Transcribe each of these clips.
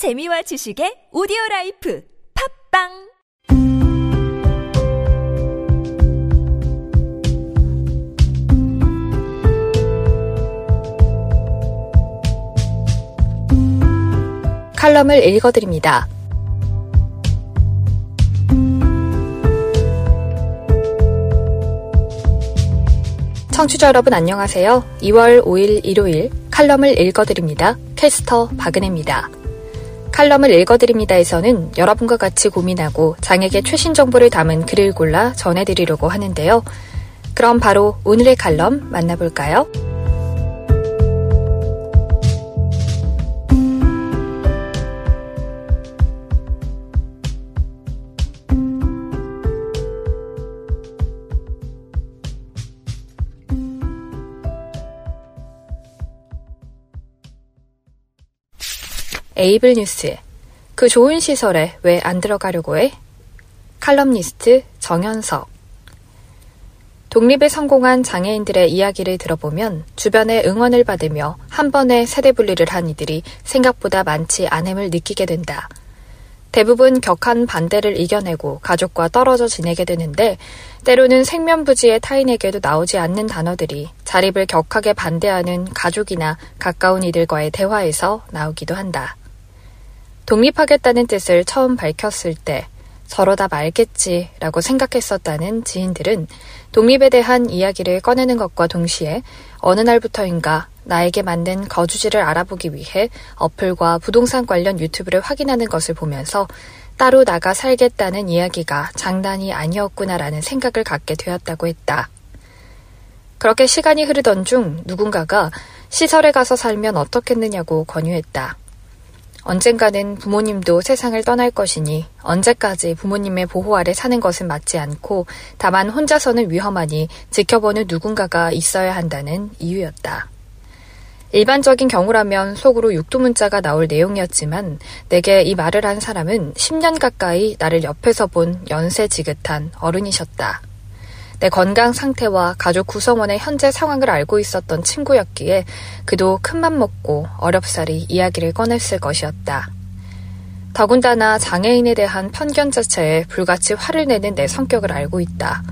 재미와 지식의 오디오 라이프 팟빵 칼럼을 읽어드립니다. 청취자 여러분 안녕하세요. 2월 5일 일요일 칼럼을 읽어드립니다. 캐스터 박은혜입니다. 칼럼을 읽어드립니다에서는 여러분과 같이 고민하고 장에게 최신 정보를 담은 글을 골라 전해드리려고 하는데요. 그럼 바로 오늘의 칼럼 만나볼까요? 에이블 뉴스. 그 좋은 시설에 왜 안 들어가려고 해? 칼럼니스트 정현석. 독립에 성공한 장애인들의 이야기를 들어보면 주변의 응원을 받으며 한 번에 세대 분리를 한 이들이 생각보다 많지 않음을 느끼게 된다. 대부분 격한 반대를 이겨내고 가족과 떨어져 지내게 되는데 때로는 생면부지의 타인에게도 나오지 않는 단어들이 자립을 격하게 반대하는 가족이나 가까운 이들과의 대화에서 나오기도 한다. 독립하겠다는 뜻을 처음 밝혔을 때 서로 다 말겠지 라고 생각했었다는 지인들은 독립에 대한 이야기를 꺼내는 것과 동시에 어느 날부터인가 나에게 맞는 거주지를 알아보기 위해 어플과 부동산 관련 유튜브를 확인하는 것을 보면서 따로 나가 살겠다는 이야기가 장난이 아니었구나라는 생각을 갖게 되었다고 했다. 그렇게 시간이 흐르던 중 누군가가 시설에 가서 살면 어떻겠느냐고 권유했다. 언젠가는 부모님도 세상을 떠날 것이니 언제까지 부모님의 보호 아래 사는 것은 맞지 않고 다만 혼자서는 위험하니 지켜보는 누군가가 있어야 한다는 이유였다. 일반적인 경우라면 속으로 육두문자가 나올 내용이었지만 내게 이 말을 한 사람은 10년 가까이 나를 옆에서 본 연세 지긋한 어른이셨다. 내 건강 상태와 가족 구성원의 현재 상황을 알고 있었던 친구였기에 그도 큰맘 먹고 어렵사리 이야기를 꺼냈을 것이었다. 더군다나 장애인에 대한 편견 자체에 불같이 화를 내는 내 성격을 알고 있다.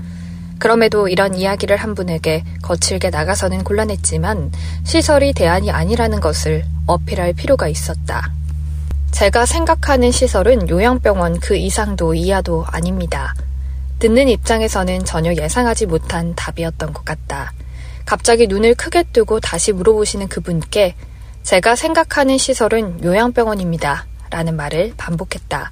그럼에도 이런 이야기를 한 분에게 거칠게 나가서는 곤란했지만 시설이 대안이 아니라는 것을 어필할 필요가 있었다. 제가 생각하는 시설은 요양병원 그 이상도 이하도 아닙니다. 듣는 입장에서는 전혀 예상하지 못한 답이었던 것 같다. 갑자기 눈을 크게 뜨고 다시 물어보시는 그분께 제가 생각하는 시설은 요양병원입니다. 라는 말을 반복했다.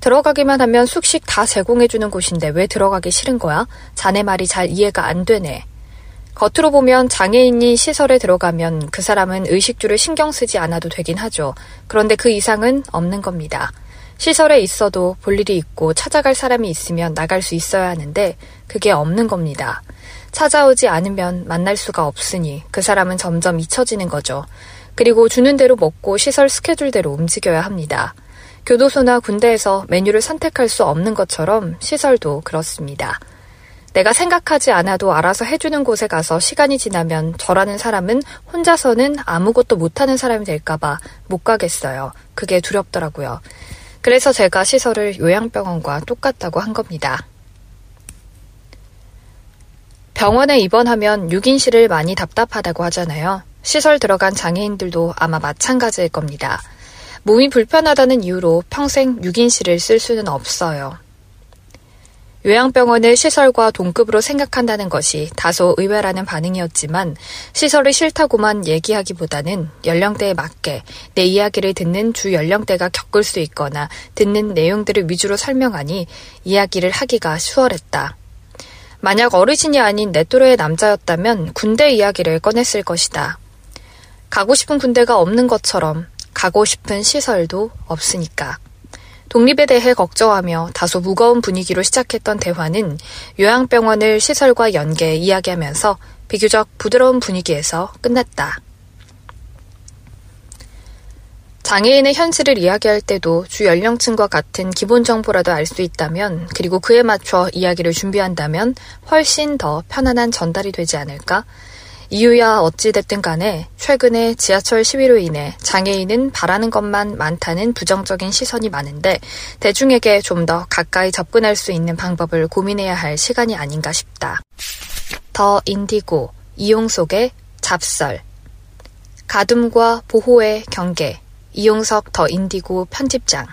들어가기만 하면 숙식 다 제공해주는 곳인데 왜 들어가기 싫은 거야? 자네 말이 잘 이해가 안 되네. 겉으로 보면 장애인이 시설에 들어가면 그 사람은 의식주를 신경 쓰지 않아도 되긴 하죠. 그런데 그 이상은 없는 겁니다. 시설에 있어도 볼 일이 있고 찾아갈 사람이 있으면 나갈 수 있어야 하는데 그게 없는 겁니다. 찾아오지 않으면 만날 수가 없으니 그 사람은 점점 잊혀지는 거죠. 그리고 주는 대로 먹고 시설 스케줄대로 움직여야 합니다. 교도소나 군대에서 메뉴를 선택할 수 없는 것처럼 시설도 그렇습니다. 내가 생각하지 않아도 알아서 해주는 곳에 가서 시간이 지나면 저라는 사람은 혼자서는 아무것도 못하는 사람이 될까봐 못 가겠어요. 그게 두렵더라고요. 그래서 제가 시설을 요양병원과 똑같다고 한 겁니다. 병원에 입원하면 6인실을 많이 답답하다고 하잖아요. 시설 들어간 장애인들도 아마 마찬가지일 겁니다. 몸이 불편하다는 이유로 평생 6인실을 쓸 수는 없어요. 요양병원을 시설과 동급으로 생각한다는 것이 다소 의외라는 반응이었지만 시설이 싫다고만 얘기하기보다는 연령대에 맞게 내 이야기를 듣는 주 연령대가 겪을 수 있거나 듣는 내용들을 위주로 설명하니 이야기를 하기가 수월했다. 만약 어르신이 아닌 내 또래의 남자였다면 군대 이야기를 꺼냈을 것이다. 가고 싶은 군대가 없는 것처럼 가고 싶은 시설도 없으니까. 독립에 대해 걱정하며 다소 무거운 분위기로 시작했던 대화는 요양병원을 시설과 연계 이야기하면서 비교적 부드러운 분위기에서 끝났다. 장애인의 현실을 이야기할 때도 주 연령층과 같은 기본 정보라도 알 수 있다면, 그리고 그에 맞춰 이야기를 준비한다면 훨씬 더 편안한 전달이 되지 않을까? 이유야 어찌됐든 간에 최근에 지하철 시위로 인해 장애인은 바라는 것만 많다는 부정적인 시선이 많은데 대중에게 좀 더 가까이 접근할 수 있는 방법을 고민해야 할 시간이 아닌가 싶다. 더 인디고, 이용속의 잡설, 가둠과 보호의 경계, 이용석 더 인디고 편집장.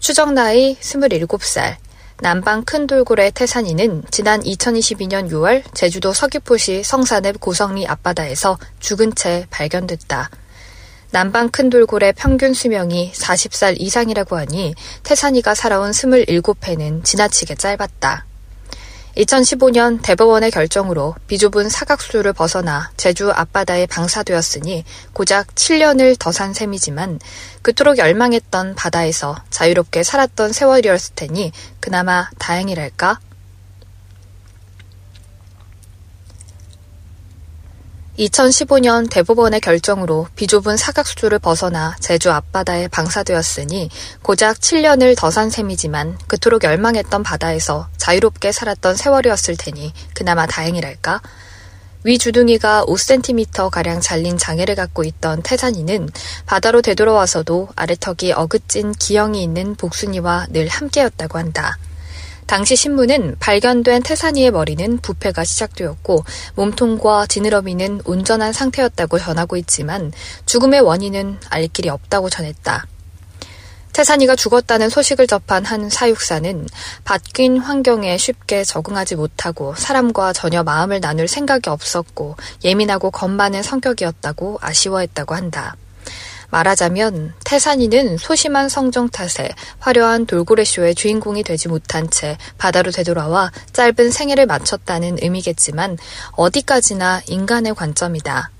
추정 나이 27살, 남방 큰 돌고래 태산이는 지난 2022년 6월 제주도 서귀포시 성산읍 고성리 앞바다에서 죽은 채 발견됐다. 남방 큰 돌고래 평균 수명이 40살 이상이라고 하니 태산이가 살아온 27회는 지나치게 짧았다. 2015년 대법원의 결정으로 비좁은 사각수를 벗어나 제주 앞바다에 방사되었으니 고작 7년을 더 산 셈이지만 그토록 열망했던 바다에서 자유롭게 살았던 세월이었을 테니 그나마 다행이랄까? 2015년 대법원의 결정으로 비좁은 사각수조를 벗어나 제주 앞바다에 방사되었으니 고작 7년을 더 산 셈이지만 그토록 열망했던 바다에서 자유롭게 살았던 세월이었을 테니 그나마 다행이랄까? 위 주둥이가 5cm 가량 잘린 장애를 갖고 있던 태산이는 바다로 되돌아와서도 아래턱이 어긋진 기형이 있는 복순이와 늘 함께였다고 한다. 당시 신문은 발견된 태산이의 머리는 부패가 시작되었고 몸통과 지느러미는 온전한 상태였다고 전하고 있지만 죽음의 원인은 알 길이 없다고 전했다. 태산이가 죽었다는 소식을 접한 한 사육사는 바뀐 환경에 쉽게 적응하지 못하고 사람과 전혀 마음을 나눌 생각이 없었고 예민하고 겁 많은 성격이었다고 아쉬워했다고 한다. 말하자면 태산이는 소심한 성정 탓에 화려한 돌고래쇼의 주인공이 되지 못한 채 바다로 되돌아와 짧은 생애를 마쳤다는 의미겠지만 어디까지나 인간의 관점이다.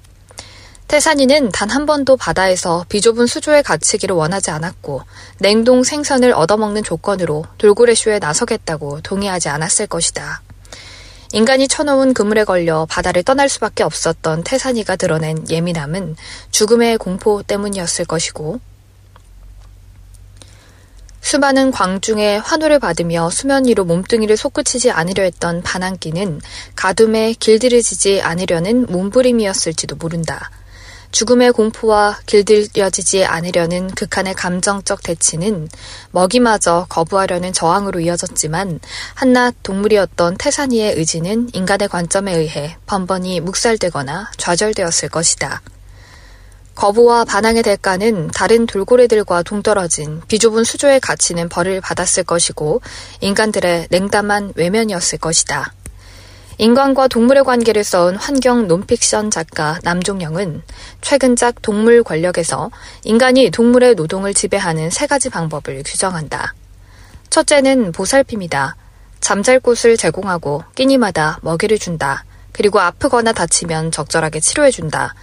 태산이는 단 한 번도 바다에서 비좁은 수조에 갇히기를 원하지 않았고 냉동 생선을 얻어먹는 조건으로 돌고래쇼에 나서겠다고 동의하지 않았을 것이다. 인간이 쳐놓은 그물에 걸려 바다를 떠날 수밖에 없었던 태산이가 드러낸 예민함은 죽음의 공포 때문이었을 것이고 수많은 광중의 환호를 받으며 수면 위로 몸뚱이를 솟구치지 않으려 했던 반항기는 가둠에 길들여지지 않으려는 몸부림이었을지도 모른다. 죽음의 공포와 길들여지지 않으려는 극한의 감정적 대치는 먹이마저 거부하려는 저항으로 이어졌지만 한낱 동물이었던 태산이의 의지는 인간의 관점에 의해 번번이 묵살되거나 좌절되었을 것이다. 거부와 반항의 대가는 다른 돌고래들과 동떨어진 비좁은 수조에 갇히는 벌을 받았을 것이고 인간들의 냉담한 외면이었을 것이다. 인간과 동물의 관계를 써온 환경 논픽션 작가 남종영은 최근작 동물 권력에서 인간이 동물의 노동을 지배하는 세 가지 방법을 규정한다. 첫째는 보살핌이다. 잠잘 곳을 제공하고 끼니마다 먹이를 준다. 그리고 아프거나 다치면 적절하게 치료해준다.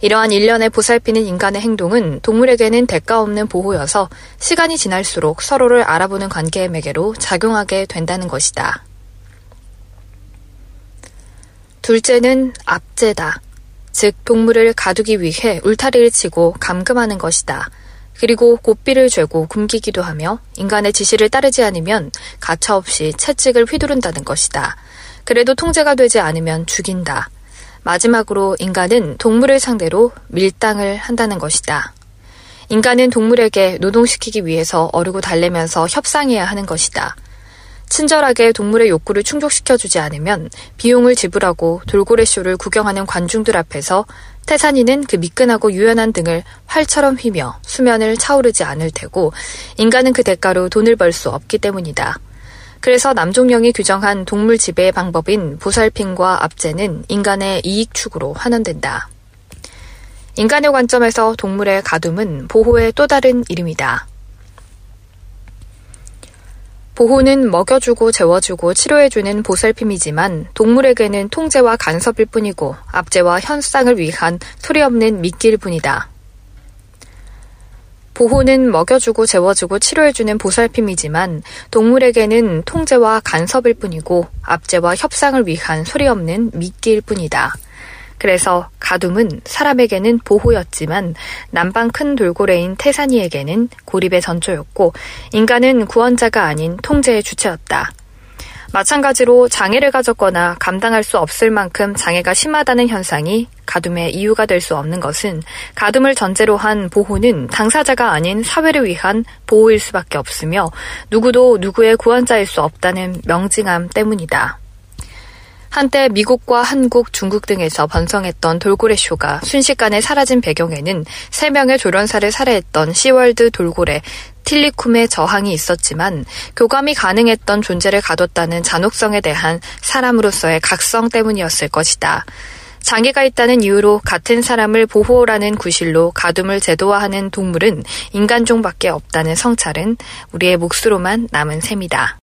이러한 일련의 보살피는 인간의 행동은 동물에게는 대가 없는 보호여서 시간이 지날수록 서로를 알아보는 관계의 매개로 작용하게 된다는 것이다. 둘째는 압제다. 즉, 동물을 가두기 위해 울타리를 치고 감금하는 것이다. 그리고 고삐를 죄고 굶기기도 하며 인간의 지시를 따르지 않으면 가차없이 채찍을 휘두른다는 것이다. 그래도 통제가 되지 않으면 죽인다. 마지막으로 인간은 동물을 상대로 밀당을 한다는 것이다. 인간은 동물에게 노동시키기 위해서 어르고 달래면서 협상해야 하는 것이다. 친절하게 동물의 욕구를 충족시켜주지 않으면 비용을 지불하고 돌고래 쇼를 구경하는 관중들 앞에서 태산이는 그 미끈하고 유연한 등을 활처럼 휘며 수면을 차오르지 않을 테고 인간은 그 대가로 돈을 벌 수 없기 때문이다. 그래서 남종령이 규정한 동물 지배의 방법인 보살핌과 압제는 인간의 이익 추구로 환원된다. 인간의 관점에서 동물의 가둠은 보호의 또 다른 이름이다. 보호는 먹여주고 재워주고 치료해주는 보살핌이지만 동물에게는 통제와 간섭일 뿐이고 압제와 현상을 위한 소리 없는 미끼일 뿐이다. 보호는 먹여주고 재워주고 치료해주는 보살핌이지만 동물에게는 통제와 간섭일 뿐이고 압제와 협상을 위한 소리 없는 미끼일 뿐이다. 그래서 가둠은 사람에게는 보호였지만 남방 큰 돌고래인 태산이에게는 고립의 전조였고 인간은 구원자가 아닌 통제의 주체였다. 마찬가지로 장애를 가졌거나 감당할 수 없을 만큼 장애가 심하다는 현상이 가둠의 이유가 될 수 없는 것은 가둠을 전제로 한 보호는 당사자가 아닌 사회를 위한 보호일 수밖에 없으며 누구도 누구의 구원자일 수 없다는 명징함 때문이다. 한때 미국과 한국, 중국 등에서 번성했던 돌고래 쇼가 순식간에 사라진 배경에는 3명의 조련사를 살해했던 시월드 돌고래 틸리쿰의 저항이 있었지만 교감이 가능했던 존재를 가뒀다는 잔혹성에 대한 사람으로서의 각성 때문이었을 것이다. 장애가 있다는 이유로 같은 사람을 보호라는 구실로 가둠을 제도화하는 동물은 인간종밖에 없다는 성찰은 우리의 몫으로만 남은 셈이다.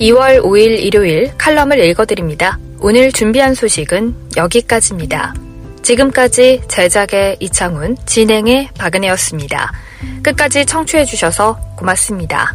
2월 5일 일요일 칼럼을 읽어드립니다. 오늘 준비한 소식은 여기까지입니다. 지금까지 제작의 이창훈, 진행의 박은혜였습니다. 끝까지 청취해주셔서 고맙습니다.